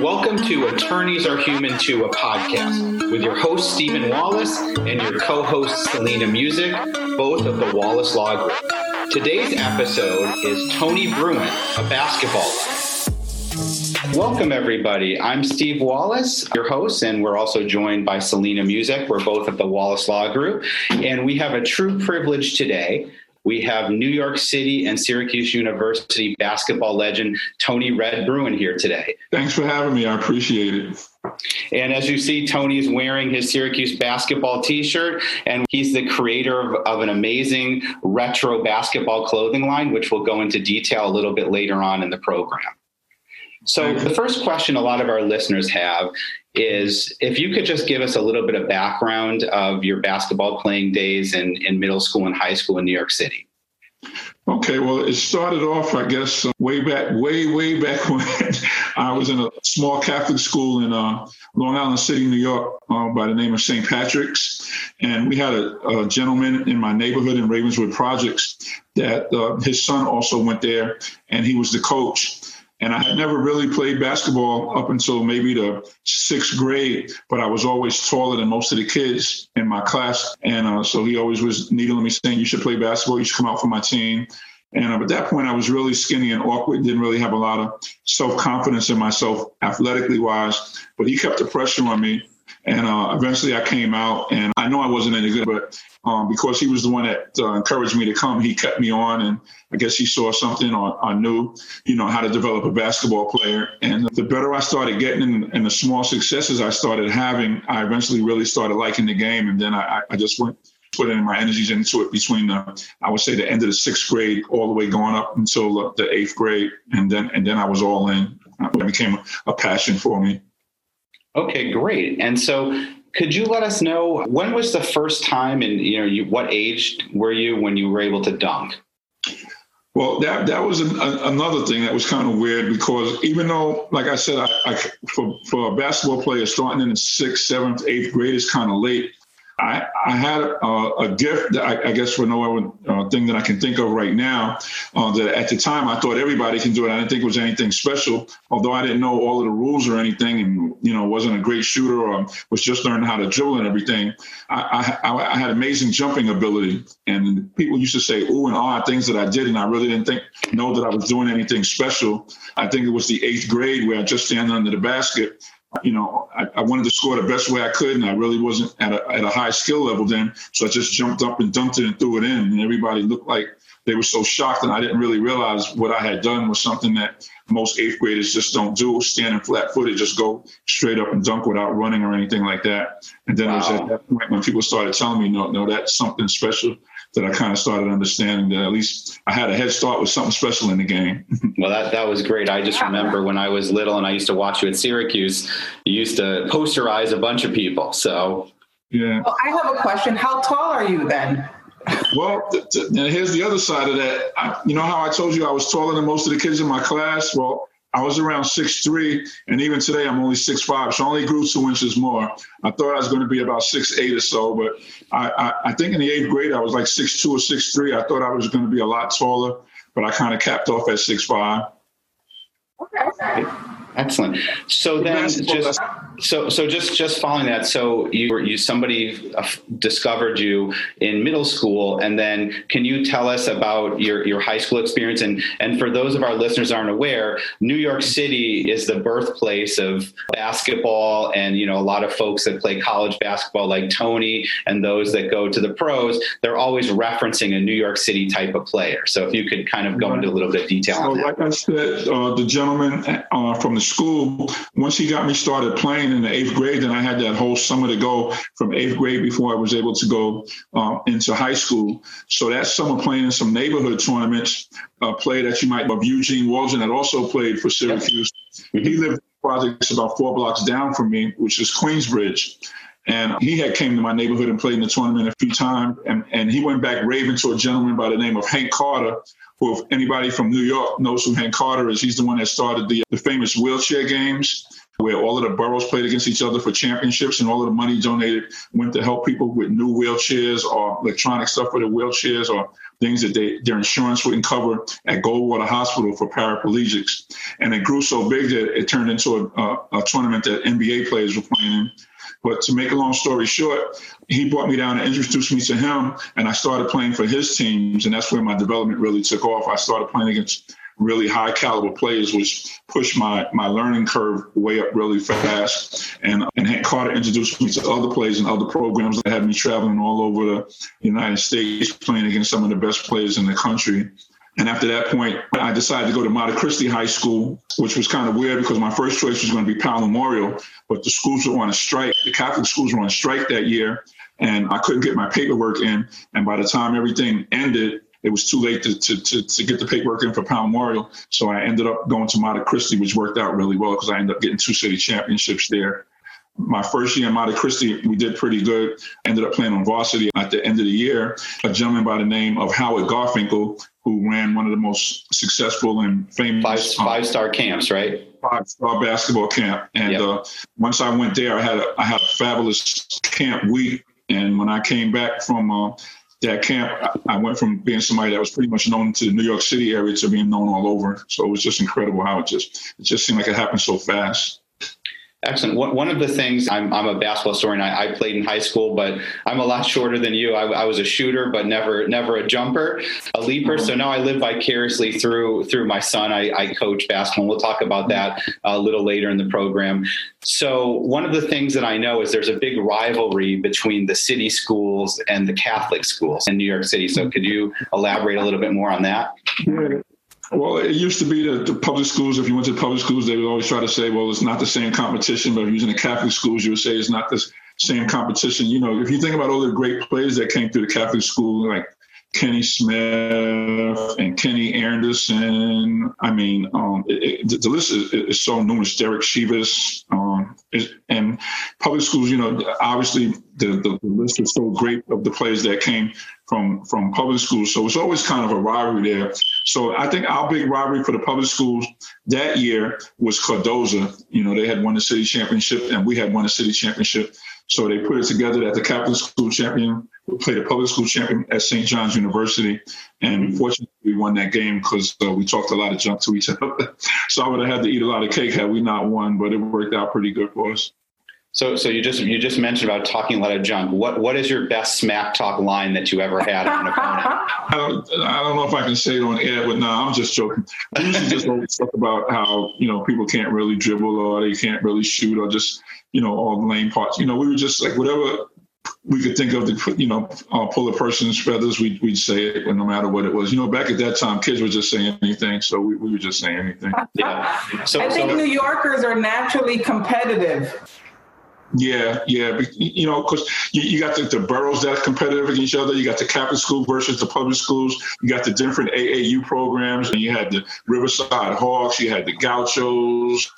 Welcome to Attorneys Are Human 2, a podcast with your host, Stephen Wallace, and your co host, Selena Music, both of the Wallace Law Group. Today's episode is Tony Bruin, a basketball Welcome, everybody. I'm Steve Wallace, your host, and we're also joined by Selena Music. We're both of the Wallace Law Group, and we have a true privilege today we have New York City and Syracuse University basketball legend Tony Red Bruin here today. Thanks for having me. I appreciate it. And as you see, Tony is wearing his Syracuse basketball t shirt, and he's the creator of, of, an amazing retro basketball clothing line, which we'll go into detail a little bit later on in the program. So, the first question a lot of our listeners have is if you could just give us a little bit of background of your basketball playing days in, in middle school and high school in New York City. Okay, well, it started off, I guess, uh, way back, way, way back when I was in a small Catholic school in uh, Long Island City, New York, uh, by the name of St. Patrick's. And we had a, a, gentleman in my neighborhood in Ravenswood Projects that uh, his son also went there, and he was the coach. And I had never really played basketball up until maybe the sixth grade, but I was always taller than most of the kids in my class. And uh, so he always was needling me saying, You should play basketball, you should come out for my team. And uh, at that point, I was really skinny and awkward, didn't really have a lot of self confidence in myself, athletically wise. But he kept the pressure on me. And uh, eventually I came out, and I know I wasn't any good, but um, because he was the one that uh, encouraged me to come, he kept me on. And I guess he saw something or I knew, you know, how to develop a basketball player. And the better I started getting and, and the small successes I started having, I eventually really started liking the game. And then I, I just went putting my energies into it between the, I would say the end of the sixth grade all the way going up until the eighth grade. And then, and then I was all in. It became a passion for me. Okay, great. And so could you let us know when was the first time and you know you, what age were you when you were able to dunk? Well, that that was an, a, another thing that was kind of weird because even though, like I said, I, I, for for a basketball player starting in the sixth, seventh, eighth grade is kind of late. I, I had a, a gift that I, I, guess for no other uh, thing that I can think of right now. Uh, that at the time I thought everybody can do it. I didn't think it was anything special, although I didn't know all of the rules or anything, and you know wasn't a great shooter or was just learning how to dribble and everything. I, I, I had amazing jumping ability, and people used to say ooh and ah things that I did, and I really didn't think know that I was doing anything special. I think it was the eighth grade where I just stand under the basket you know, I, I, wanted to score the best way I could, and I really wasn't at a, at a high skill level then. So I just jumped up and dunked it and threw it in, and everybody looked like they were so shocked, and I didn't really realize what I had done was something that most eighth graders just don't do. Standing flat-footed, just go straight up and dunk without running or anything like that. And then wow. it was at that point when people started telling me, "No, no, that's something special." That I kind of started understanding that at least I had a head start with something special in the game. well, that, that was great. I just remember when I was little and I used to watch you at Syracuse, you used to posterize a bunch of people. So, yeah. Well, I have a question. How tall are you then? well, th- th- here's the other side of that. I, you know how I told you I was taller than most of the kids in my class? Well, I was around six three, and even today I'm only six five. So I only grew two inches more. I thought I was going to be about six eight or so, but I, I, I think in the eighth grade I was like six two or six three. I thought I was going to be a lot taller, but I kind of capped off at six five. Okay. Excellent. So then, just so so just just following that. So you were you somebody uh, discovered you in middle school, and then can you tell us about your your high school experience? And and for those of our listeners aren't aware, New York City is the birthplace of basketball, and you know a lot of folks that play college basketball, like Tony, and those that go to the pros, they're always referencing a New York City type of player. So if you could kind of go into a little bit of detail. So, like I said, uh, the gentleman uh, from the school, once he got me started playing in the eighth grade, then I had that whole summer to go from eighth grade before I was able to go uh, into high school. So that summer playing in some neighborhood tournaments, uh, played that you might of Eugene Waldron that also played for Syracuse. Mm-hmm. He lived projects about four blocks down from me, which is Queensbridge. And he had came to my neighborhood and played in the tournament a few times. And, and he went back raving to a gentleman by the name of Hank Carter, who, if anybody from New York knows who Hank Carter is, he's the one that started the, the famous wheelchair games where all of the boroughs played against each other for championships and all of the money donated went to help people with new wheelchairs or electronic stuff for the wheelchairs or things that they, their insurance wouldn't cover at Goldwater Hospital for paraplegics. And it grew so big that it turned into a, a, a tournament that NBA players were playing in. But to make a long story short, he brought me down and introduced me to him, and I started playing for his teams, and that's where my development really took off. I started playing against really high caliber players, which pushed my my learning curve way up really fast. And and Hank Carter introduced me to other players and other programs that had me traveling all over the United States, playing against some of the best players in the country. And after that point, I decided to go to Mater Christi High School, which was kind of weird because my first choice was going to be Power Memorial, but the schools were on a strike. The Catholic schools were on strike that year, and I couldn't get my paperwork in. And by the time everything ended, it was too late to, to, to, to, get the paperwork in for Power Memorial. So I ended up going to Mater Christi, which worked out really well because I ended up getting two city championships there. My first year in Mater Christi, we did pretty good. Ended up playing on varsity at the end of the year. A gentleman by the name of Howard Garfinkel, who ran one of the most successful and famous five, five star camps, right? Five star basketball camp. And yep. uh, once I went there, I had a, I had a fabulous camp week. And when I came back from uh, that camp, I went from being somebody that was pretty much known to the New York City area to being known all over. So it was just incredible how it just it just seemed like it happened so fast. Excellent. One of the things I'm, I'm a basketball historian. I, I, played in high school, but I'm a lot shorter than you. I, I was a shooter, but never never a jumper, a leaper. So now I live vicariously through through my son. I, I coach basketball. We'll talk about that a little later in the program. So one of the things that I know is there's a big rivalry between the city schools and the Catholic schools in New York City. So could you elaborate a little bit more on that? Well, it used to be that the public schools, if you went to public schools, they would always try to say, well, it's not the same competition. But if you're using the Catholic schools, you would say it's not the same competition. You know, if you think about all the great players that came through the Catholic school, like Kenny Smith and Kenny Anderson. I mean, um, it, it, the list is, is, so numerous. Derrick Chievous, um, and public schools. You know, obviously the, the, the, list is so great of the players that came from from public schools. So it's always kind of a rivalry there. So I think our big rivalry for the public schools that year was Cardozo. You know, they had won the city championship, and we had won the city championship. So they put it together that the Catholic school champion would play the public school champion at St. John's University. And fortunately, we won that game because uh, we talked a lot of junk to each other. so I would have had to eat a lot of cake had we not won, but it worked out pretty good for us. So, so you just you just mentioned about talking a lot of junk. What what is your best smack talk line that you ever had on an opponent? I don't I don't know if I can say it on air, but no, I'm just joking. We usually just always talk about how you know people can't really dribble or they can't really shoot or just you know all the lame parts. You know, we were just like whatever we could think of to you know uh, pull a person's feathers. We'd, we'd say it, no matter what it was. You know, back at that time, kids were just saying anything, so we, we were just saying anything. yeah. So, I think so, New Yorkers are naturally competitive. Yeah, yeah, you know, because you, you, got the, the boroughs that are competitive with each other. You got the Catholic school versus the public schools. You got the different AAU programs, and you had the Riverside Hawks. You had the Gauchos.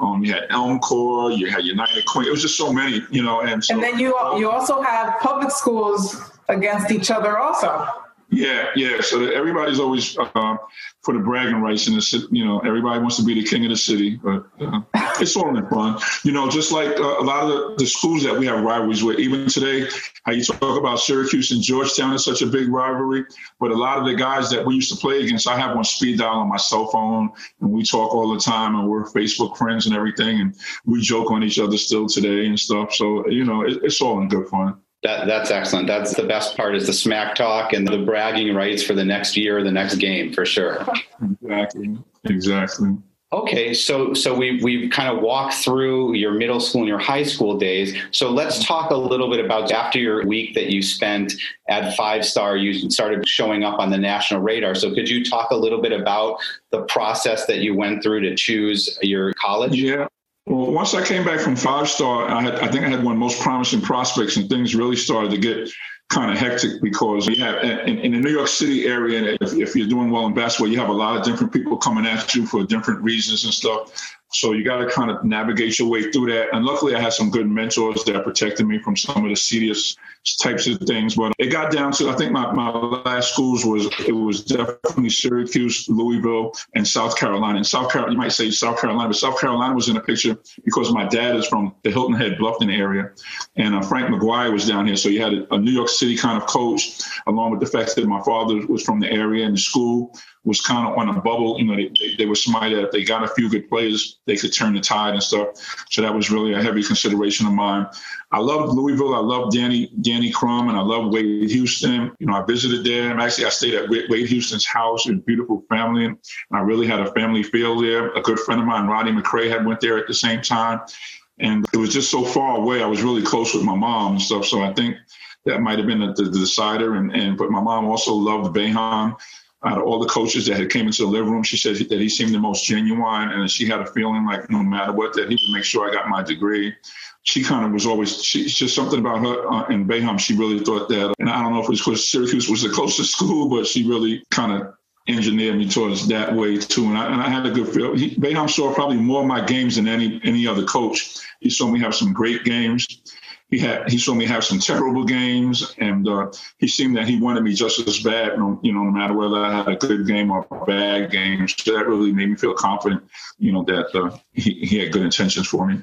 Um, you had Elmcor. You had United Queen. It was just so many, you know. And so, and then you you also have public schools against each other, also. Yeah, yeah. So everybody's always uh, for the bragging rights in the city. You know, everybody wants to be the king of the city, but uh, it's all in fun. You know, just like uh, a lot of the, the, schools that we have rivalries with. Even today, how you talk about Syracuse and Georgetown is such a big rivalry, but a lot of the guys that we used to play against, I have on speed dial on my cell phone, and we talk all the time, and we're Facebook friends and everything, and we joke on each other still today and stuff. So you know, it, it's all in good fun. That, that's excellent. That's the best part is the smack talk and the bragging rights for the next year or the next game for sure. Exactly. Exactly. Okay, so so we we've kind of walked through your middle school and your high school days. So let's talk a little bit about after your week that you spent at Five Star. You started showing up on the national radar. So could you talk a little bit about the process that you went through to choose your college? Yeah, well, once I came back from five star, I, had, I think I had one of the most promising prospects, and things really started to get kind of hectic because you have in, in, the New York City area, if, if, you're doing well in basketball, you have a lot of different people coming at you for different reasons and stuff. So you got to kind of navigate your way through that. And luckily, I had some good mentors that protected me from some of the serious types of things. But it got down to I think my, my last schools was it was definitely Syracuse, Louisville, and South Carolina. And South Carolina, you might say South Carolina, but South Carolina was in the picture because my dad is from the Hilton Head Bluffton area, and uh, Frank McGuire was down here. So you had a, a New York City kind of coach, along with the fact that my father was from the area and the school was kind of on a bubble. You know, they, they, they, were somebody that if they got a few good players, they could turn the tide and stuff. So that was really a heavy consideration of mine. I loved Louisville. I loved Denny Denny Crum, and I loved Wade Houston. You know, I visited there. And actually, I stayed at Wade Houston's house. a beautiful family, and I really had a family feel there. A good friend of mine, Roddy McCray, had went there at the same time, and it was just so far away. I was really close with my mom and stuff. So I think that might have been the, the decider. And, and but my mom also loved Boeheim out of all the coaches that had came into the living room, she said that he seemed the most genuine, and she had a feeling like no matter what, that he would make sure I got my degree. She kind of was always she, just something about her uh, in Boeheim. She really thought that, and I don't know if it was because Syracuse was the closest school, but she really kind of engineered me towards that way too. And I, and I had a good feel. He, Boeheim saw probably more of my games than any any other coach. He saw me have some great games he had he saw me have some terrible games, and uh, he seemed that he wanted me just as bad. You know, no matter whether I had a good game or a bad game. So that really made me feel confident. You know that uh, he, he had good intentions for me.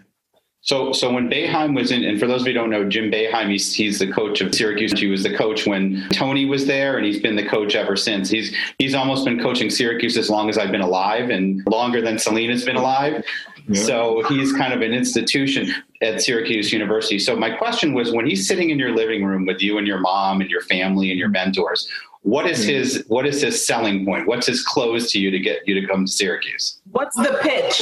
So, so when Boeheim was in, and for those of you who don't know, Jim Boeheim, he's, he's the coach of Syracuse. He was the coach when Tony was there, and he's been the coach ever since. He's he's almost been coaching Syracuse as long as I've been alive, and longer than Selena's been alive. Yeah. So he's kind of an institution at Syracuse University. So my question was, when he's sitting in your living room with you and your mom and your family and your mentors, what is mm-hmm. his what is his selling point? What's his close to you to get you to come to Syracuse? What's the pitch?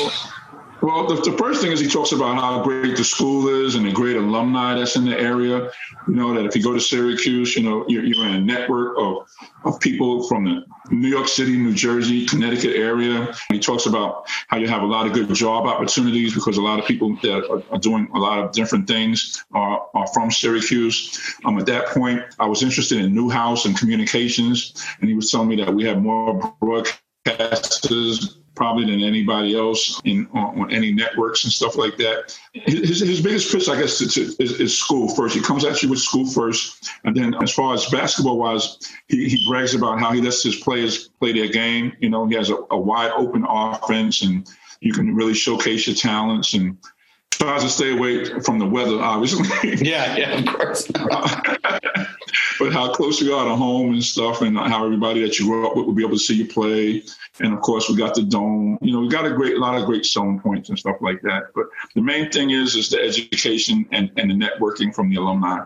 Well, the, the, first thing is he talks about how great the school is and the great alumni that's in the area. You know, that if you go to Syracuse, you know, you're, you're in a network of, of people from the New York City, New Jersey, Connecticut area. He talks about how you have a lot of good job opportunities because a lot of people that are, are doing a lot of different things are, are from Syracuse. Um, at that point, I was interested in Newhouse and communications, and he was telling me that we have more broadcasters probably than anybody else in on, on, any networks and stuff like that. His, his biggest pitch, I guess, is, is, school first. He comes at you with school first, and then as far as basketball wise, he, he brags about how he lets his players play their game. You know, he has a, a wide open offense, and you can really showcase your talents and tries to stay away from the weather, obviously. Yeah, yeah, of course. but how close you are to home and stuff, and how everybody that you grew up with will be able to see you play. And of course, we got the dome. You know, we got a great, a lot of great selling points and stuff like that. But the main thing is, is the education and, and the networking from the alumni.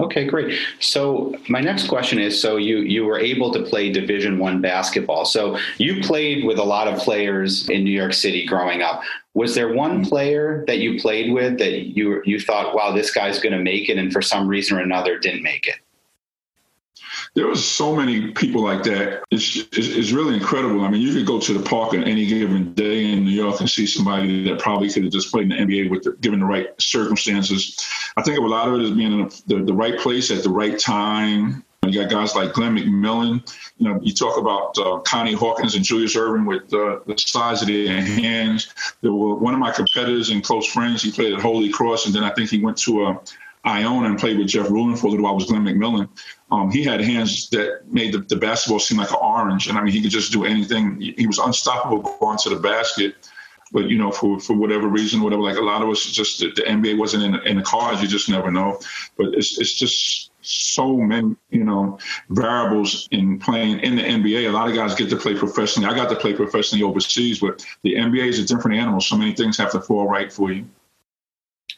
Okay, great. So my next question is: so you you were able to play Division One basketball. So you played with a lot of players in New York City growing up. Was there one player that you played with that you you thought, wow, this guy's going to make it, and for some reason or another didn't make it? There was so many people like that. It's, it's, it's, really incredible. I mean, you could go to the park on any given day in New York and see somebody that probably could have just played in the NBA with the, given the right circumstances. I think a lot of it is being in the, the right place at the right time. You got guys like Glenn McMillan. You know, you talk about uh, Connie Hawkins and Julius Erving with uh, the size of their hands. They were one of my competitors and close friends. He played at Holy Cross, and then I think he went to uh, Iona and played with Jeff Ruland for a little while. Was Glenn McMillan. Um, he had hands that made the, the, basketball seem like an orange, and I mean, he could just do anything. He was unstoppable going to the basket. But you know, for for whatever reason, whatever, like a lot of us, just the, the NBA wasn't in the, in the cards. You just never know. But it's it's just so many, you know, variables in playing in the NBA. A lot of guys get to play professionally. I got to play professionally overseas, but the NBA is a different animal. So many things have to fall right for you.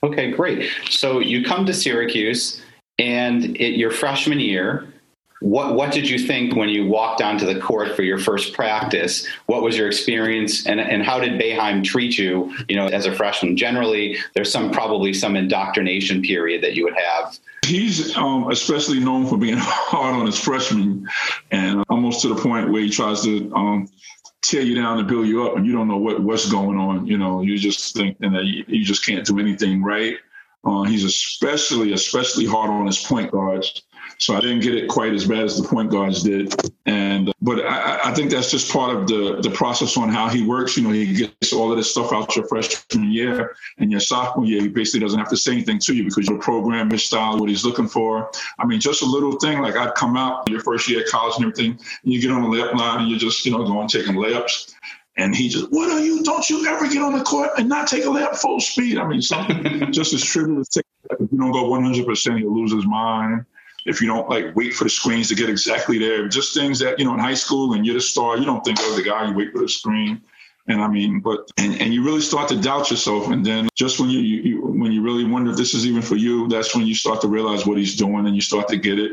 Okay, great. So you come to Syracuse and it, your freshman year, what what did you think when you walked onto the court for your first practice? What was your experience, and and how did Boeheim treat you? You know, as a freshman. Generally, there's some probably some indoctrination period that you would have. He's um, especially known for being hard on his freshmen, and almost to the point where he tries to. Um, tear you down and build you up, and you don't know what, what's going on. You know, you just think that you, you just can't do anything right. Uh, he's especially, especially hard on his point guards. So I didn't get it quite as bad as the point guards did. And but I, I, think that's just part of the the process on how he works. You know, he gets all of this stuff out your freshman year and your sophomore year. He basically doesn't have to say anything to you because your program, his style, what he's looking for. I mean, just a little thing like I'd come out your first year at college and everything, and you get on the layup line and you're just you know going taking layups. And he just, what are you? Don't you ever get on the court and not take a layup full speed? I mean, something just as trivial as if you don't go 100%, he'll lose his mind. if you don't like wait for the screens to get exactly there. Just things that, you know, in high school and you're the star, you don't think, of the guy, you wait for the screen. And I mean, but and, and you really start to doubt yourself, and then just when you, you, you when you really wonder if this is even for you, that's when you start to realize what he's doing, and you start to get it.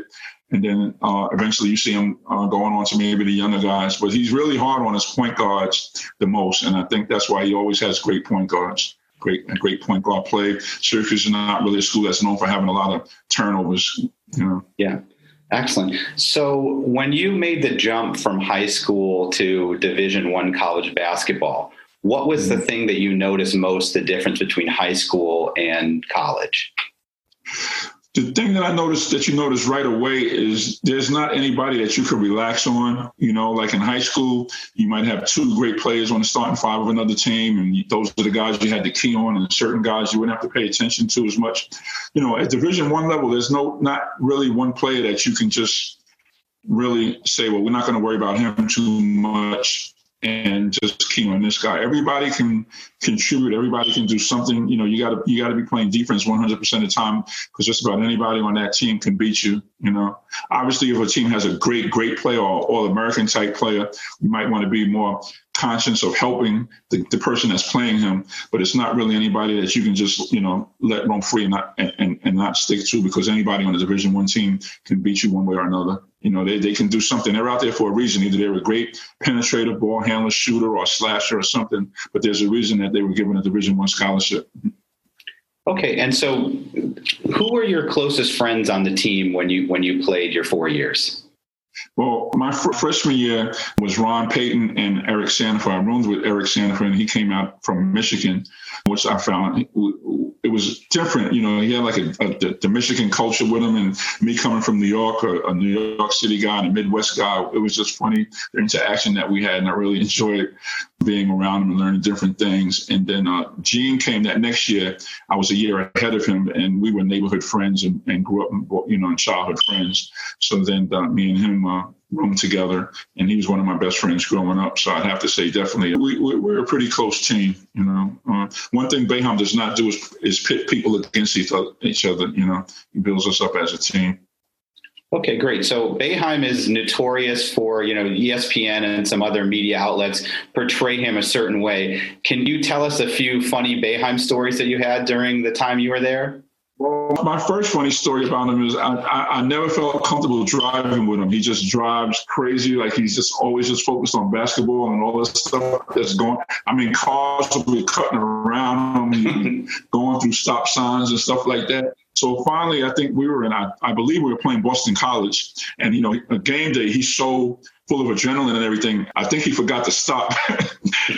And then uh, eventually you see him uh, going on to maybe the younger guys, but he's really hard on his point guards the most, and I think that's why he always has great point guards great and great point guard play. Syracuse is not really a school that's known for having a lot of turnovers. You know. Yeah. Excellent. So when you made the jump from high school to Division One college basketball, what was the mm-hmm. thing that you noticed most the difference between high school and college? The thing that I noticed that you notice right away is there's not anybody that you could relax on. You know, like in high school, you might have two great players on the starting five of another team, and those are the guys you had to key on, and certain guys you wouldn't have to pay attention to as much. You know, at Division One level, there's no not really one player that you can just really say, well, we're not going to worry about him too much and just key on this guy. Everybody can contribute. Everybody can do something. You know, you got to you got to be playing defense 100 percent of the time because just about anybody on that team can beat you. You know, obviously, if a team has a great great player or all American type player, you might want to be more conscious of helping the, the person that's playing him. But it's not really anybody that you can just you know let roam free and not and, and not stick to because anybody on the Division One team can beat you one way or another. You know, they, they can do something. They're out there for a reason. Either they're a great penetrator, ball handler, shooter, or slasher or something. But there's a reason that they were given a Division One scholarship. Okay, and so who were your closest friends on the team when you when you played your four years? Well, my fr- freshman year was Ron Payton and Eric Santifer. I roomed with Eric Santifer, and he came out from Michigan, which I found it was different. You know, he had like a, a the Michigan culture with him, and me coming from New York, a, a, New York City guy and a Midwest guy. It was just funny the interaction that we had, and I really enjoyed being around him and learning different things. And then uh, Gene came that next year. I was a year ahead of him, and we were neighborhood friends and, and grew up, you know, in childhood friends. So then uh, me and him uh, roomed together, and he was one of my best friends growing up. So I'd have to say, definitely, we, we, are a pretty close team. You know, uh, one thing Boeheim does not do is, is pit people against each other. Each other, you know, he builds us up as a team. Okay, great. So Boeheim is notorious for, you know, ESPN and some other media outlets portray him a certain way. Can you tell us a few funny Boeheim stories that you had during the time you were there? My first funny story about him is I, I, I, never felt comfortable driving with him. He just drives crazy, like he's just always just focused on basketball and all this stuff that's going. I mean, cars will be cutting around him, going through stop signs and stuff like that. So finally, I think we were in, I, I believe we were playing Boston College. And, you know, a game day, he's so full of adrenaline and everything. I think he forgot to stop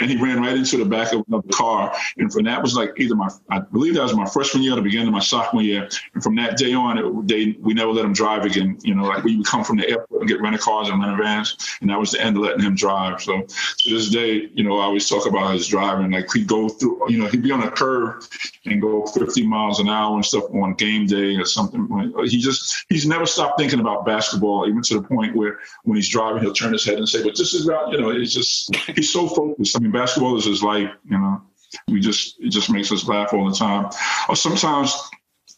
and he ran right into the back of another car. And from that was like either my, I believe that was my freshman year the beginning of my sophomore year. And from that day on, it, they, we never let him drive again. You know, like we would come from the airport and get rental cars and rental vans. And that was the end of letting him drive. So to this day, you know, I always talk about his driving. Like he'd go through, you know, he'd be on a curve and go 50 miles an hour and stuff on game day or something. He just, he's never stopped thinking about basketball, even to the point where when he's driving, he'll turn his head and say, "But this is about you know." He's just he's so focused. I mean, basketball is his life. You know, we just it just makes us laugh all the time. Or sometimes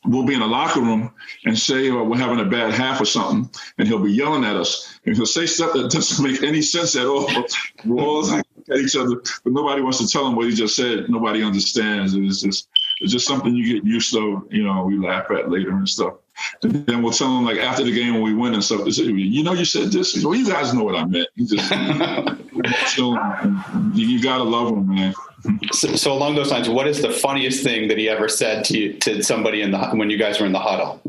we'll be in a locker room and say uh, we're having a bad half or something, and he'll be yelling at us, and he'll say stuff that doesn't make any sense at all. We're all at each other, but nobody wants to tell him what he just said. Nobody understands. It's just it's just something you get used to. You know, we laugh at later and stuff. And then we'll tell them like after the game when we win and stuff. They say, you know, you said this. Well, you guys know what I meant. You just you gotta love them, man. So, so, along those lines, what is the funniest thing that he ever said to you, to somebody in the when you guys were in the huddle?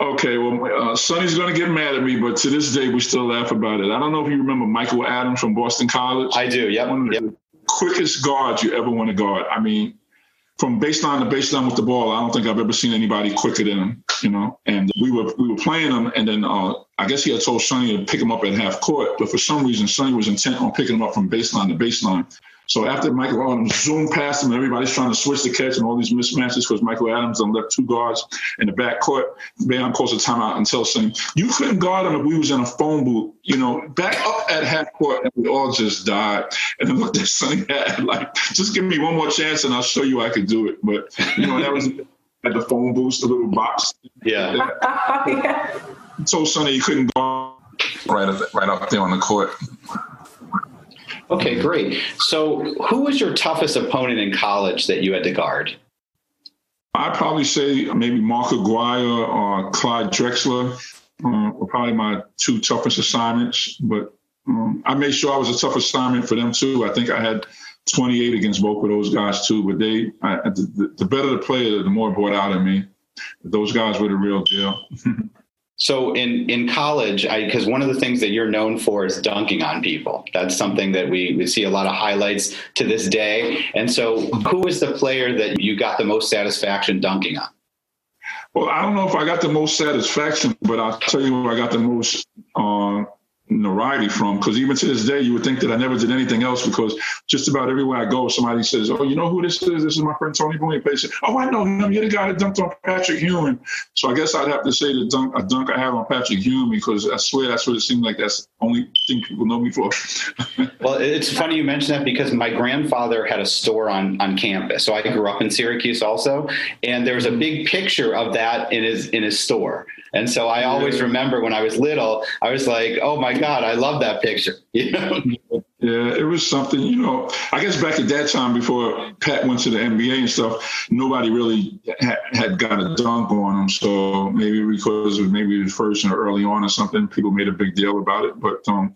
Okay, well, uh, Sonny's going to get mad at me, but to this day, we still laugh about it. I don't know if you remember Michael Adams from Boston College. I do. Yep. One of yep. the quickest guards you ever want to guard. I mean, from baseline to baseline with the ball, I don't think I've ever seen anybody quicker than him. You know, and we were we were playing him, and then uh, I guess he had told Sonny to pick him up at half court, but for some reason Sonny was intent on picking him up from baseline to baseline. So after Michael Adams zoomed past him, everybody's trying to switch the catch and all these mismatches because Michael Adams then left two guards in the back court. Boeheim calls a timeout and tells him, you couldn't guard him if we was in a phone booth, you know, back up at half court. And we all just died. And then looked at Sonny had like, just give me one more chance and I'll show you I could do it. But, you know, that was at the phone booth, the little box. Yeah. yeah. told Sonny he couldn't go right up, right up there on the court. Okay, great. So, who was your toughest opponent in college that you had to guard? I'd probably say maybe Mark Aguirre or Clyde Drexler uh, were probably my two toughest assignments. But um, I made sure I was a tough assignment for them too. I think I had 28 against both of those guys too. But they, I, the, the better the player, the more brought out of me. Those guys were the real deal. So in in college, because one of the things that you're known for is dunking on people. That's something that we, we see a lot of highlights to this day. And so, who is the player that you got the most satisfaction dunking on? Well, I don't know if I got the most satisfaction, but I'll tell you where I got the most uh, notoriety from because even to this day you would think that I never did anything else because just about everywhere I go somebody says oh you know who this is? This is my friend Tony Bruin. They say oh I know him. You're the guy that dunked on Patrick Ewing so I guess I'd have to say the dunk a dunk I have on Patrick Ewing because I swear that's what it seemed like. That's the only thing people know me for. Well it's funny you mention that because my grandfather had a store on on campus. So I grew up in Syracuse also and there was a big picture of that in his in his store. And so I always remember when I was little, I was like, oh my God, I love that picture. You know? Yeah, it was something, you know, I guess back at that time before Pat went to the NBA and stuff, nobody really had, had got a dunk on him. So maybe because of maybe it was first or early on or something, people made a big deal about it. But um,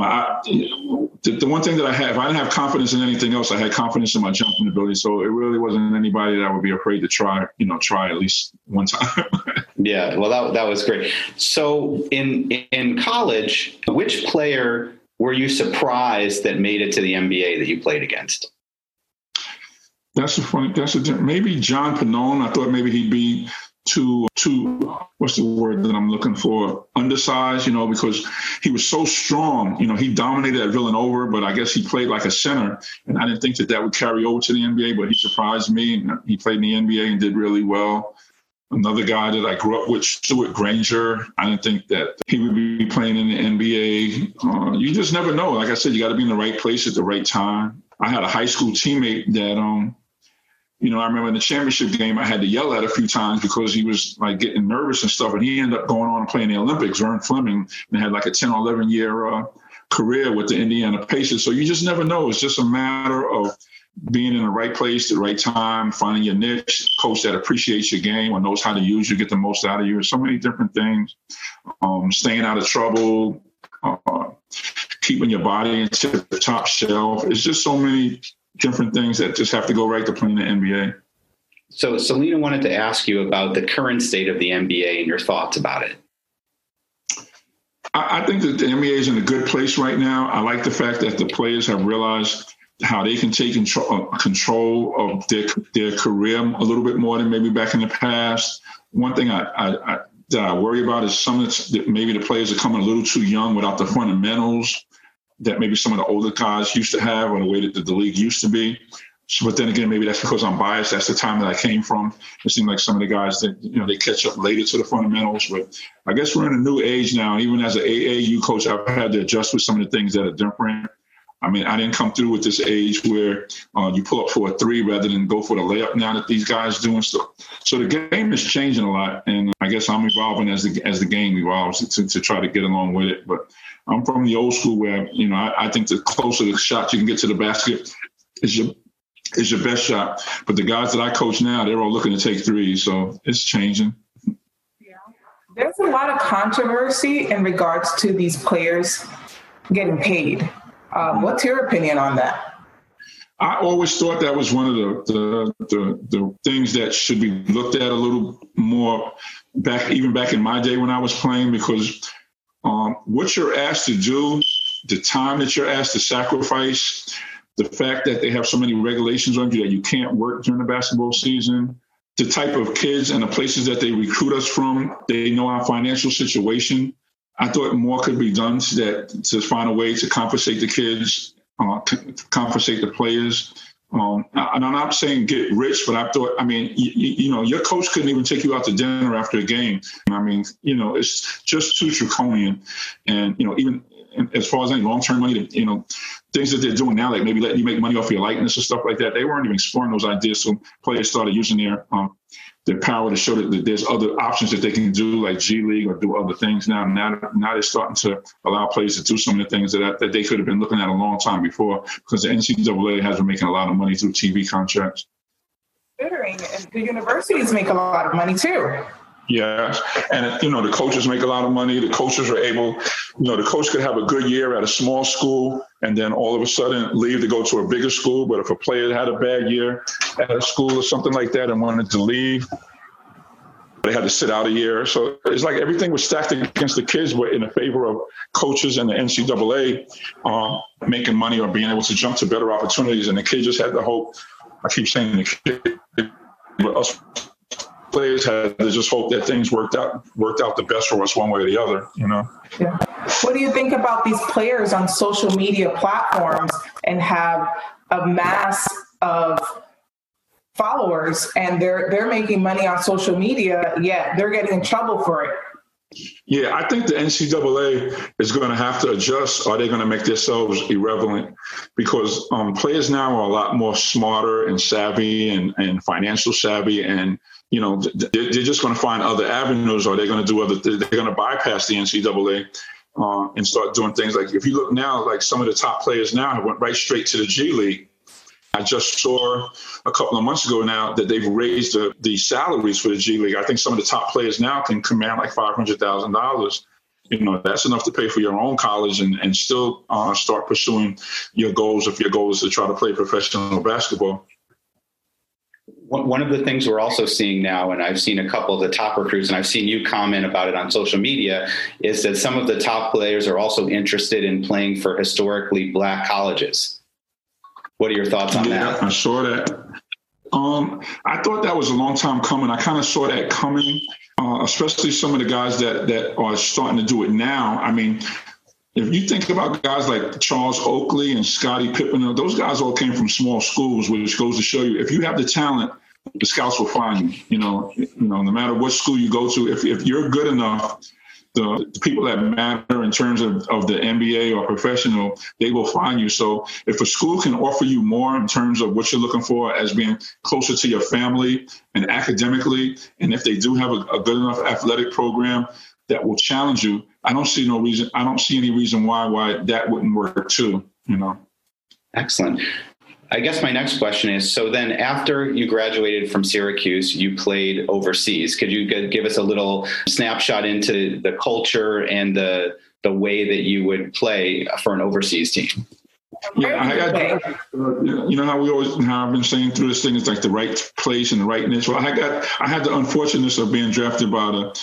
I, the, the, one thing that I have, I didn't have confidence in anything else. I had confidence in my jumping ability, so it really wasn't anybody that I would be afraid to try. You know, try at least one time. yeah, well, that that was great. So in in college, which player were you surprised that made it to the NBA that you played against? That's a funny. That's a maybe John Pinone. I thought maybe he'd be too too what's the word that I'm looking for? Undersized, you know, because he was so strong. You know, he dominated at Villanova, but I guess he played like a center, and I didn't think that that would carry over to the NBA. But he surprised me. He played in the NBA and did really well. Another guy that I grew up with, Stewart Granger. I didn't think that he would be playing in the NBA. Uh, you just never know. Like I said, you got to be in the right place at the right time. I had a high school teammate that um, you know, I remember in the championship game, I had to yell at a few times because he was like getting nervous and stuff. And he ended up going on and playing the Olympics, Vern Fleming, and had like a 10 or 11 year uh, career with the Indiana Pacers. So you just never know. It's just a matter of being in the right place at the right time, finding your niche, coach that appreciates your game or knows how to use you, get the most out of you. So many different things. Um, staying out of trouble, uh, keeping your body into the top shelf. It's just so many different things that just have to go right to play in the NBA. So, Selena wanted to ask you about the current state of the NBA and your thoughts about it. I, I think that the NBA is in a good place right now. I like the fact that the players have realized how they can take control, uh, control of their, their career a little bit more than maybe back in the past. One thing I, I, I that I worry about is some of the, maybe the players are coming a little too young without the fundamentals that maybe some of the older guys used to have or the way that the league used to be. So, but then again, maybe that's because I'm biased. That's the time that I came from. It seemed like some of the guys that you know they catch up later to the fundamentals. But I guess we're in a new age now. Even as an AAU coach, I've had to adjust with some of the things that are different. I mean, I didn't come through with this age where uh, you pull up for a three rather than go for the layup. Now that these guys doing so, so the game is changing a lot, and I guess I'm evolving as the as the game evolves to, to try to get along with it. But I'm from the old school where you know I, I think the closer the shot you can get to the basket is your is your best shot. But the guys that I coach now, they're all looking to take threes, so it's changing. Yeah. There's a lot of controversy in regards to these players getting paid. Um, what's your opinion on that? I always thought that was one of the, the, the the things that should be looked at a little more back, even back in my day when I was playing, because um, what you're asked to do, the time that you're asked to sacrifice, the fact that they have so many regulations on you that you can't work during the basketball season, the type of kids and the places that they recruit us from, they know our financial situation. I thought more could be done to that to find a way to compensate the kids, uh, compensate the players. Um, and I'm not saying get rich, but I thought, I mean, you, you, know, your coach couldn't even take you out to dinner after a game. I mean, you know, it's just too draconian. And, you know, even as far as any long-term money, you know, things that they're doing now, like maybe letting you make money off your likeness and stuff like that, they weren't even exploring those ideas. So players started using their um, their power to show that there's other options that they can do, like G League or do other things now. Now, now they're starting to allow players to do some of the things that, that they could have been looking at a long time before because the NCAA has been making a lot of money through TV contracts. And the universities make a lot of money too. Yes, and you know the coaches make a lot of money. The coaches are able, you know, the coach could have a good year at a small school and then all of a sudden leave to go to a bigger school. But if a player had a bad year at a school or something like that and wanted to leave, they had to sit out a year. So it's like everything was stacked against the kids, but in the favor of coaches and the NCAA uh, making money or being able to jump to better opportunities. And the kids just had the hope. I keep saying the kids, but us players had to just hope that things worked out worked out the best for us one way or the other, you know. Yeah. What do you think about these players on social media platforms and have a mass of followers and they're they're making money on social media, yet they're getting in trouble for it? Yeah, I think the NCAA is going to have to adjust. Are they going to make themselves irrelevant? Because um, players now are a lot more smarter and savvy and, and financial savvy, and you know they're, just going to find other avenues, or they're going to do other. They're going to bypass the NCAA uh, and start doing things like if you look now, like some of the top players now have went right straight to the G League. I just saw a couple of months ago now that they've raised the, the salaries for the G League. I think some of the top players now can command like five hundred thousand dollars. You know, that's enough to pay for your own college and, and still uh, start pursuing your goals if your goal is to try to play professional basketball one of the things we're also seeing now, and I've seen a couple of the top recruits, and I've seen you comment about it on social media, is that some of the top players are also interested in playing for historically black colleges. What are your thoughts on yeah, that? I saw that. Um, I thought that was a long time coming. I kind of saw that coming, uh, especially some of the guys that that are starting to do it now. I mean, if you think about guys like Charles Oakley and Scottie Pippen, those guys all came from small schools, which goes to show you if you have the talent the scouts will find you. You know, you know, no matter what school you go to, if if you're good enough, the, the, people that matter in terms of, of the NBA or professional, they will find you. So if a school can offer you more in terms of what you're looking for as being closer to your family and academically, and if they do have a, a good enough athletic program that will challenge you, I don't see no reason. I don't see any reason why why that wouldn't work too. You know. Excellent. I guess my next question is so then after you graduated from Syracuse, you played overseas. Could you give us a little snapshot into the culture and the the way that you would play for an overseas team? Yeah, I got, you know how we always how I've been saying through this thing is like the right place and the right niche. Well, I got I had the unfortunateness of being drafted by the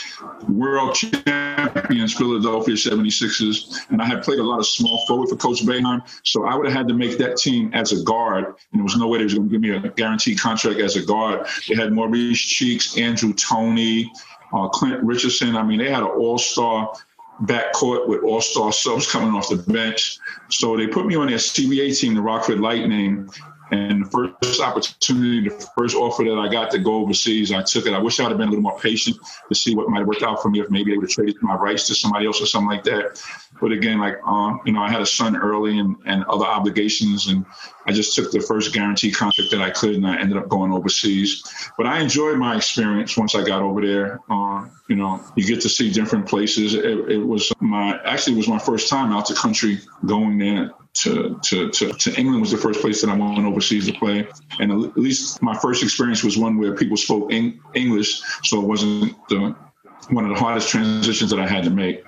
world champions Philadelphia 76ers, and I had played a lot of small forward for Coach Boeheim, so I would have had to make that team as a guard, and there was no way they was going to give me a guaranteed contract as a guard. They had Maurice Cheeks, Andrew Toney, uh, Clint Richardson. I mean, they had an all-star backcourt with all-star subs coming off the bench. So they put me on their CBA team, the Rockford Lightning, and the first opportunity, the first offer that I got to go overseas, I took it. I wish I'd have been a little more patient to see what might work out for me if maybe they would have traded my rights to somebody else or something like that. But again, like um, you know, I had a son early and, and other obligations, and I just took the first guarantee contract that I could, and I ended up going overseas. But I enjoyed my experience once I got over there. Uh, you know, you get to see different places. It, it was my actually it was my first time out the country going there to, to, to, to, England was the first place that I went overseas to play. And at least my first experience was one where people spoke English, so it wasn't the, one of the hardest transitions that I had to make.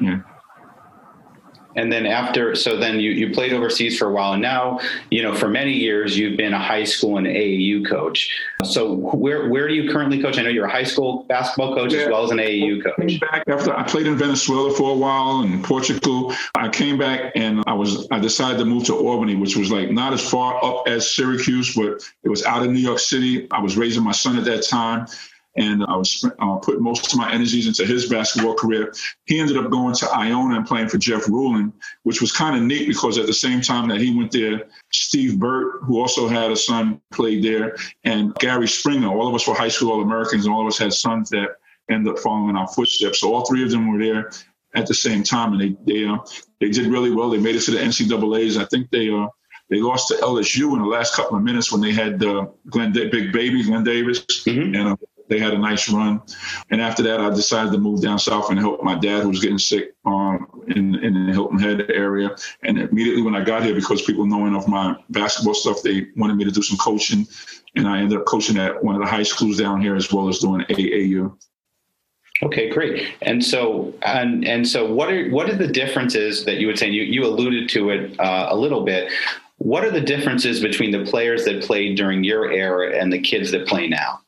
And then after so then you, you played overseas for a while. And now you know for many years you've been a high school and aau coach. So where where do you currently coach? I know you're a high school basketball coach yeah. as well as an aau coach came back after i played in venezuela for a while and portugal. I came back and i was i decided to move to albany which was like not as far up as syracuse but it was out in new york city. I was raising my son at that time and I was uh, putting most of my energies into his basketball career. He ended up going to Iona and playing for Jeff Ruland, which was kind of neat because at the same time that he went there, Steve Burt, who also had a son, played there, and Gary Springer. All of us were high school All Americans, and all of us had sons that ended up following in our footsteps. So all three of them were there at the same time, and they they uh, they did really well. They made it to the NCAA's. I think they uh, they lost to LSU in the last couple of minutes when they had uh, Glenn Big Baby Glenn Davis, mm-hmm. and uh, they had a nice run. And after that, I decided to move down south and help my dad, who was getting sick um, in, in the Hilton Head area. And immediately when I got here, because people knowing of my basketball stuff, they wanted me to do some coaching. And I ended up coaching at one of the high schools down here as well as doing AAU. Okay, great. And so, and and so, what are what are the differences that you would say? You you alluded to it uh, a little bit. What are the differences between the players that played during your era and the kids that play now?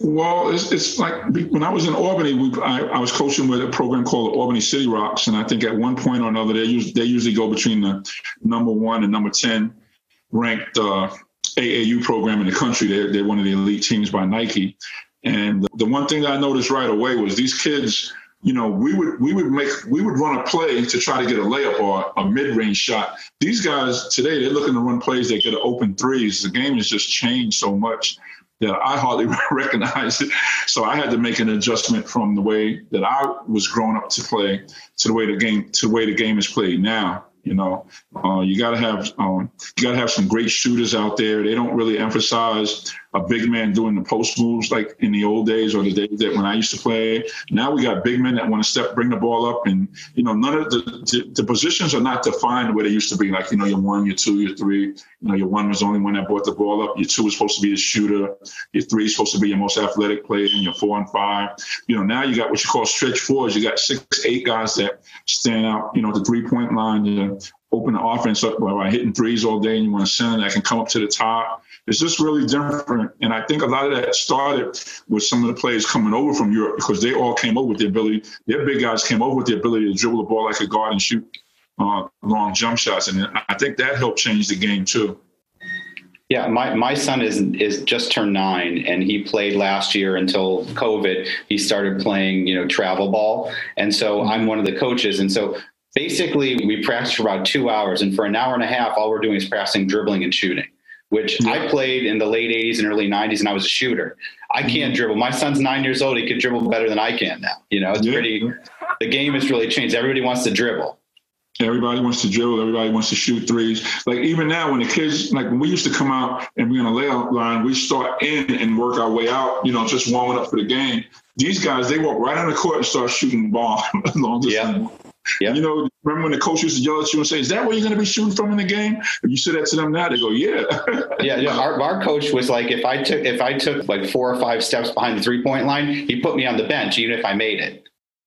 Well, it's, it's like when I was in Albany, we, I, I, was coaching with a program called the Albany City Rocks, and I think at one point or another, they usually, they usually go between the number one and number ten ranked uh, AAU program in the country. They're, they're one of the elite teams by Nike. And the one thing that I noticed right away was these kids you know, we would we would make we would run a play to try to get a layup or a mid range shot. These guys today they're looking to run plays that get open threes. The game has just changed so much that I hardly recognize it. So I had to make an adjustment from the way that I was growing up to play to the way the game to the way the game is played now. You know, uh, you got to have um, you got to have some great shooters out there. They don't really emphasize a big man doing the post moves like in the old days or the days that when I used to play. Now we got big men that want to step, bring the ball up, and you know none of the, the, the positions are not defined the way they used to be. Like you know your one, your two, your three. You know your one was the only one that brought the ball up. Your two was supposed to be the shooter. Your three is supposed to be your most athletic player, and your four and five. You know now you got what you call stretch fours. You got six, eight guys that stand out. You know the three point line. You open the offense up by hitting threes all day, and you want a center that can come up to the top. It's just really different. And I think a lot of that started with some of the players coming over from Europe because they all came over with the ability, their big guys came over with the ability to dribble the ball like a guard and shoot uh, long jump shots. And I think that helped change the game too. Yeah, my, my son is is just turned nine, and he played last year until COVID. He started playing, you know, travel ball, and so I'm one of the coaches. And so basically, we practice for about two hours, and for an hour and a half, all we're doing is practicing dribbling and shooting which yeah. I played in the late 80s and early 90s, and I was a shooter. I can't mm-hmm. dribble. My son's nine years old. He can dribble better than I can now. You know, it's yeah. pretty, the game has really changed. Everybody wants to dribble. Everybody wants to dribble. Everybody wants to shoot threes. Like even now, when the kids, like when we used to come out and be on a layout line, we start in and work our way out, you know, just warming up for the game. These guys, they walk right on the court and start shooting the ball long distance. Yeah. Yeah. You know, remember when the coach used to yell at you and say, "Is that where you're going to be shooting from in the game?" If you say that to them now, they go, "Yeah." yeah, yeah. Our, our coach was like, if I took if I took like four or five steps behind the three point line, he put me on the bench even if I made it.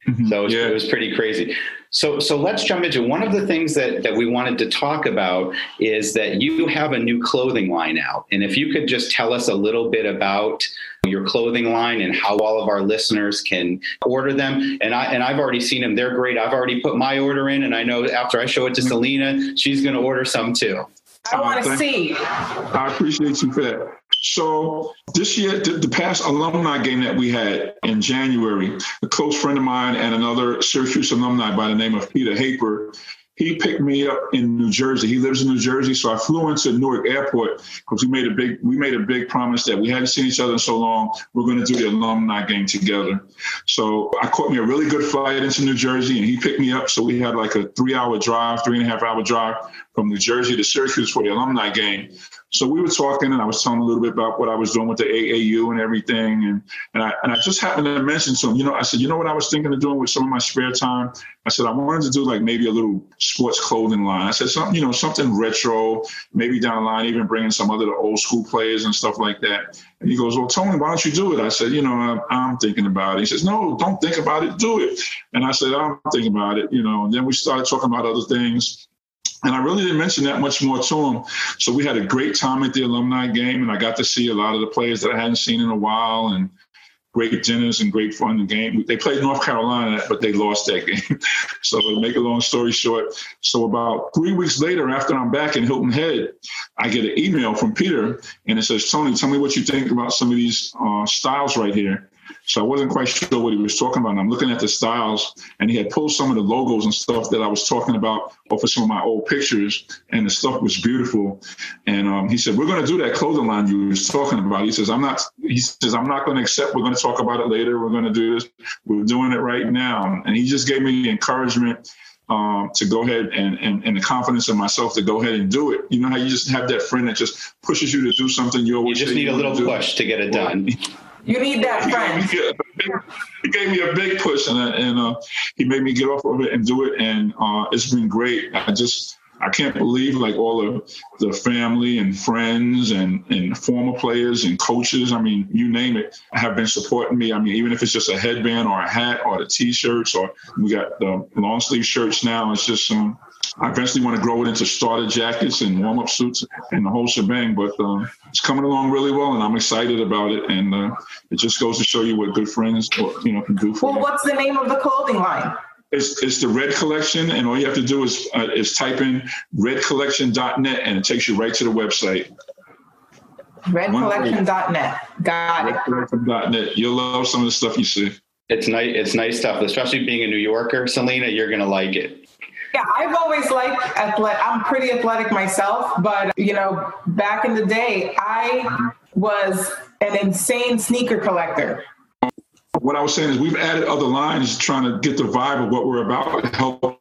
Mm-hmm. So it was, yeah. it was pretty crazy. So, so let's jump into one of the things that, that we wanted to talk about is that you have a new clothing line out. And if you could just tell us a little bit about your clothing line and how all of our listeners can order them. And I and I've already seen them; they're great. I've already put my order in, and I know after I show it to Selena, she's going to order some too. I want to see. I appreciate you for that. So this year, the, the, past alumni game that we had in January, a close friend of mine and another Syracuse alumni by the name of Peter Haper, he picked me up in New Jersey. He lives in New Jersey, so I flew into Newark Airport because we made a big we made a big promise that we hadn't seen each other in so long. We're going to do the alumni game together. So I caught me a really good flight into New Jersey, and he picked me up. So we had like a three hour drive, three and a half hour drive from New Jersey to Syracuse for the alumni game. So we were talking, and I was telling a little bit about what I was doing with the AAU and everything, and and I and I just happened to mention to him, you know, I said, you know what I was thinking of doing with some of my spare time. I said I wanted to do like maybe a little sports clothing line. I said something, you know, something retro, maybe down the line, even bringing some other old school players and stuff like that. And he goes, well, Tony, why don't you do it? I said, you know, I'm, I'm thinking about it. He says, no, don't think about it, do it. And I said, I'm thinking about it, you know. And then we started talking about other things. And I really didn't mention that much more to him. So we had a great time at the alumni game, and I got to see a lot of the players that I hadn't seen in a while, and great dinners and great fun. The game they played North Carolina, but they lost that game. so to make a long story short, so about three weeks later, after I'm back in Hilton Head, I get an email from Peter, and it says, "Tony, tell me what you think about some of these uh, styles right here." So I wasn't quite sure what he was talking about. And I'm looking at the styles, and he had pulled some of the logos and stuff that I was talking about off of some of my old pictures, and the stuff was beautiful. And um, he said, "We're going to do that clothing line you was talking about." He says, "I'm not." He says, "I'm not going to accept. We're going to talk about it later. We're going to do this. We're doing it right now." And he just gave me the encouragement. Um, to go ahead and, and, and the confidence in myself to go ahead and do it. You know how you just have that friend that just pushes you to do something you always you just need a little push to get it done. You need that friend. he gave me a big push, and, and uh, he made me get off of it and do it, and uh, it's been great. I just I can't believe like all of the family and friends and, and former players and coaches. I mean, you name it, have been supporting me. I mean, even if it's just a headband or a hat or the t-shirts or we got the long sleeve shirts now. It's just um, I eventually want to grow it into starter jackets and warm up suits and the whole shebang. But uh, it's coming along really well, and I'm excited about it. And uh, it just goes to show you what good friends, you know, can do for well, you. Well, what's the name of the clothing line? It's, it's the Red Collection, and all you have to do is uh, is type in redcollection.net, and it takes you right to the website. Redcollection.net. Got it. Redcollection.net. You'll love some of the stuff you see. It's nice. It's nice stuff, especially being a New Yorker, Selena. You're gonna like it. Yeah, I've always liked athletic. I'm pretty athletic myself, but you know, back in the day, I was an insane sneaker collector what I was saying is we've added other lines trying to get the vibe of what we're about, helping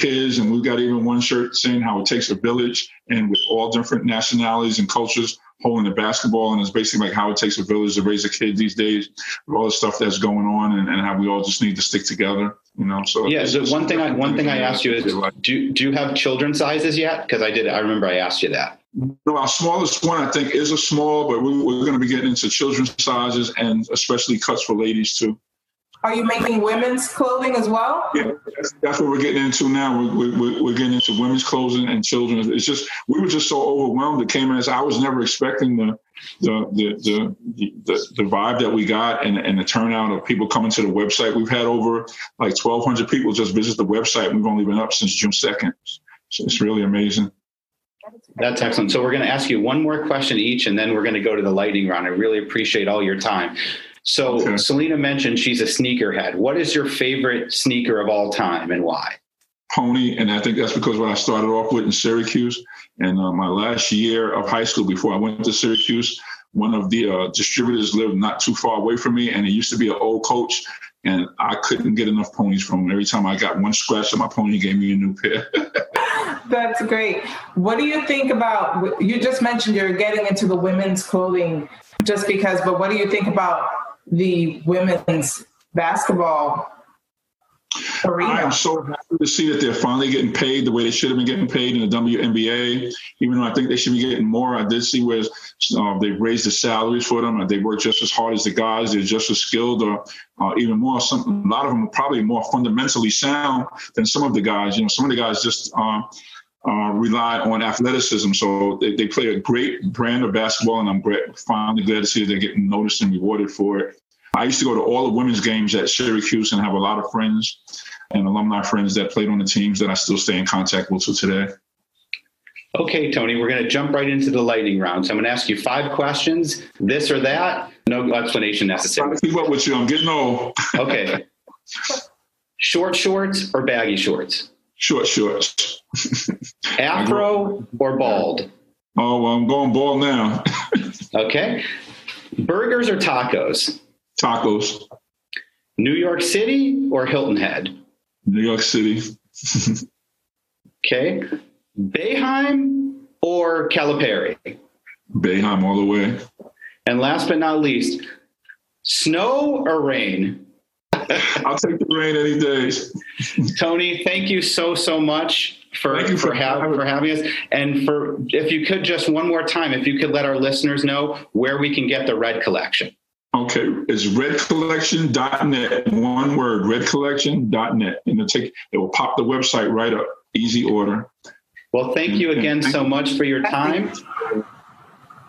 kids. And we've got even one shirt saying how it takes a village and with all different nationalities and cultures holding the basketball. And it's basically like how it takes a village to raise a kid these days with all the stuff that's going on and, and how we all just need to stick together. You know, so yeah. So one thing I one thing I asked you is, do do you have children sizes yet? Because I did. I remember I asked you that. No, our smallest one I think is a small, but we, are going to be getting into children's sizes and especially cuts for ladies too. Are you making women's clothing as well? Yeah, that's, that's what we're getting into now. We're, we're, we're, getting into women's clothing and children. It's just we were just so overwhelmed. It came as I was never expecting the the the the the, the vibe that we got and, and the turnout of people coming to the website. We've had over like twelve hundred people just visit the website. We've only been up since June second. So it's really amazing. That's excellent. So we're going to ask you one more question each, and then we're going to go to the lightning round. I really appreciate all your time. So okay. Selena mentioned she's a sneakerhead. What is your favorite sneaker of all time, and why? Pony, and I think that's because what I started off with in Syracuse, and uh, my last year of high school before I went to Syracuse, one of the uh, distributors lived not too far away from me, and he used to be an old coach, and I couldn't get enough ponies from him. Every time I got one scratch on my pony, he gave me a new pair. That's great. What do you think about? You just mentioned you're getting into the women's clothing just because, but what do you think about the women's basketball arena? I'm so happy to see that they're finally getting paid the way they should have been getting paid in the WNBA. Even though I think they should be getting more, I did see where uh, they've raised the salaries for them. They work just as hard as the guys. They're just as skilled, or uh, even more. Some a lot of them are probably more fundamentally sound than some of the guys. You know, some of the guys just. Uh, uh, rely on athleticism. So they, they play a great brand of basketball, and I'm great, finally glad to see they're getting noticed and rewarded for it. I used to go to all the women's games at Syracuse and have a lot of friends and alumni friends that played on the teams that I still stay in contact with to today. Okay, Tony, we're going to jump right into the lightning round. So I'm going to ask you five questions, this or that. No explanation necessary. keep up with you. I'm getting old. okay. Short shorts or baggy shorts? Short shorts. Afro or bald? Oh, well, I'm going bald now. okay. Burgers or tacos? Tacos. New York City or Hilton Head? New York City. okay. Boeheim or Calipari? Boeheim all the way. And last but not least, snow or rain? I'll take the rain any days. Tony, thank you so so much for for, for, having, for having us, and for if you could just one more time, if you could let our listeners know where we can get the Red Collection. Okay, it's redcollection.net. One word, redcollection.net, and take it will pop the website right up. Easy order. Well, thank you again so much for your time.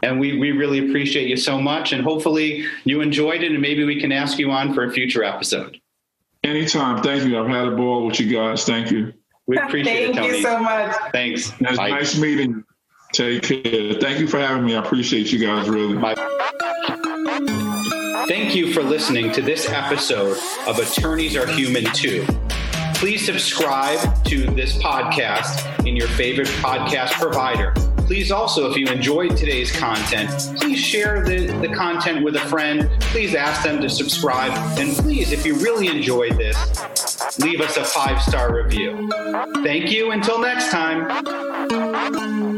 And we, we really appreciate you so much. And hopefully you enjoyed it and maybe we can ask you on for a future episode. Anytime. Thank you. I've had a ball with you guys. Thank you. We appreciate Thank it, Tony. you so much. Thanks. It's nice meeting you. Take care. Thank you for having me. I appreciate you guys really. My- Thank you for listening to this episode of Attorneys Are Human Too. Please subscribe to this podcast in your favorite podcast provider Please also, if you enjoyed today's content, please share the, the content with a friend. Please ask them to subscribe. And please, if you really enjoyed this, leave us a five star review. Thank you. Until next time.